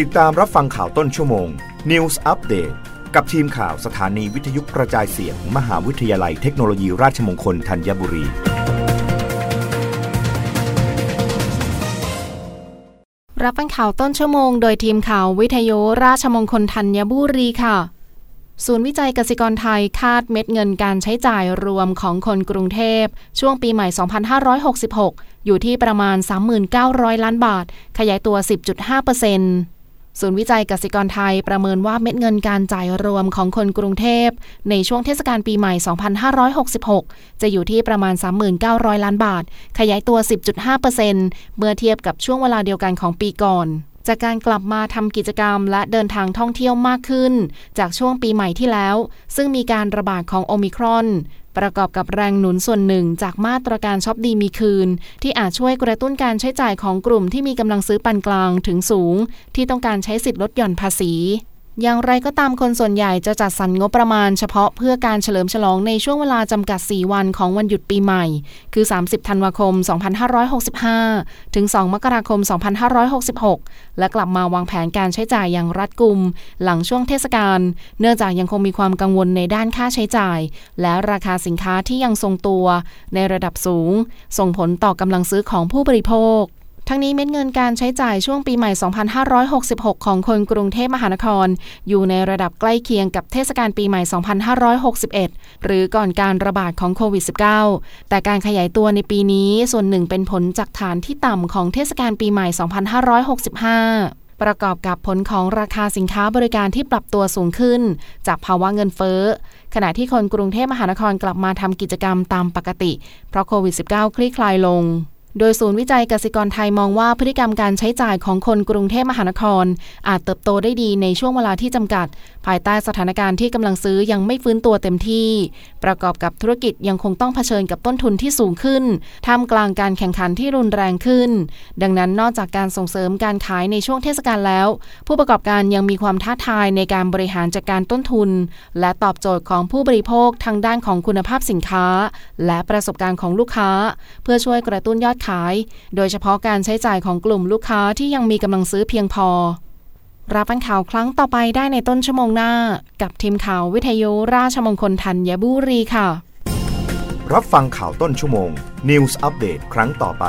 ติดตามรับฟังข่าวต้นชั่วโมง News Update กับทีมข่าวสถานีวิทยุกระจายเสียงมมหาวิทยาลัยเทคโนโลยีราชมงคลธัญบุรี รับฟังข่าวต้นชั่วโมง โดยทีมข่าววิทยุราชมงคลธัญบุรีค่ะ ศูนย์วิจัยกสิกรไทยคาดเม็ดเงินการใช้จ่ายรวมของคนกรุงเทพ ช่วงปีใหม่ 2566 อยู่ที่ประมาณ 39,000 ล้านบาท ขยายตัว 10.5% ศูนย์วิจัยกสิกรไทยประเมินว่าเม็ดเงินการจ่ายรวมของคนกรุงเทพ ในช่วงเทศกาลปีใหม่ 2566 จะอยู่ที่ประมาณ 39,000 ล้านบาท ขยายตัว 10.5%เมื่อเทียบกับช่วงเวลาเดียวกันของปีก่อน จากการกลับมาทำกิจกรรมและเดินทางท่องเที่ยวมากขึ้น จากช่วงปีใหม่ที่แล้ว ซึ่งมีการระบาดของโอมิครอน ประกอบกับแรงหนุนส่วนหนึ่งจากมาตรการช็อปดีมีคืน ที่อาจช่วยกระตุ้นการใช้จ่ายของกลุ่มที่มีกำลังซื้อปานกลางถึงสูง ที่ต้องการใช้สิทธิลดหย่อนภาษี อย่างไรก็ตามคนส่วนใหญ่จะจัดสรรงบประมาณเฉพาะเพื่อการเฉลิมฉลองในช่วงเวลาจำกัด 4 วันของวันหยุดปีใหม่ คือ 30 ธันวาคม 2565 ถึง 2 มกราคม 2566 และกลับมาวางแผนการใช้จ่ายอย่างรัดกุม หลังช่วงเทศกาล เนื่องจากยังคงมีความกังวลในด้านค่าใช้จ่าย และราคาสินค้าที่ยังทรงตัว ในระดับสูง ส่งผลต่อกำลังซื้อของผู้บริโภค ทั้งนี้เม็ดเงินการใช้จ่ายช่วงปีใหม่ 2566 ของคนกรุงเทพมหานคร อยู่ในระดับใกล้เคียงกับเทศกาลปีใหม่ 2561 หรือก่อนการระบาดของโควิด -19 แต่การขยายตัวในปีนี้ส่วนหนึ่งเป็นผลจากฐานที่ต่ำของเทศกาลปีใหม่ 2565ประกอบกับผลของราคาสินค้าบริการที่ปรับตัวสูงขึ้น จากภาวะเงินเฟ้อ ขณะที่คนกรุงเทพมหานครกลับมาทำกิจกรรมตามปกติ เพราะโควิด -19 คลี่คลายลง โดยศูนย์วิจัยกสิกรไทยมองว่าพฤติกรรมการใช้จ่ายของคนกรุงเทพมหานคร อาจเติบโตได้ดีในช่วงเวลาที่จำกัด ภายใต้สถานการณ์ที่กำลังซื้อยังไม่ฟื้นตัวเต็มที่ ประกอบกับธุรกิจยังคงต้องเผชิญกับต้นทุนที่สูงขึ้นท่ามกลางการแข่งขันที่รุนแรงขึ้น ดังนั้นนอกจากการส่งเสริมการขายในช่วงเทศกาลแล้ว ผู้ประกอบการยังมีความท้าทายในการบริหารจัดการต้นทุน และตอบโจทย์ของผู้บริโภคทางด้านของคุณภาพสินค้า และประสบการณ์ของลูกค้า เพื่อช่วยกระตุ้นยอดขาย โดยเฉพาะการใช้จ่ายของกลุ่มลูกค้าที่ยังมีกำลังซื้อเพียงพอ รับฟังข่าวครั้งต่อไปได้ในต้นชั่วโมงหน้า กับทีมข่าววิทยุราชมงคลธัญบุรีค่ะ รับฟังข่าวต้นชั่วโมง News Update ครั้งต่อไป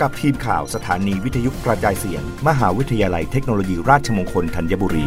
กับทีมข่าวสถานีวิทยุกระจายเสียง มหาวิทยาลัยเทคโนโลยีราชมงคลธัญบุรี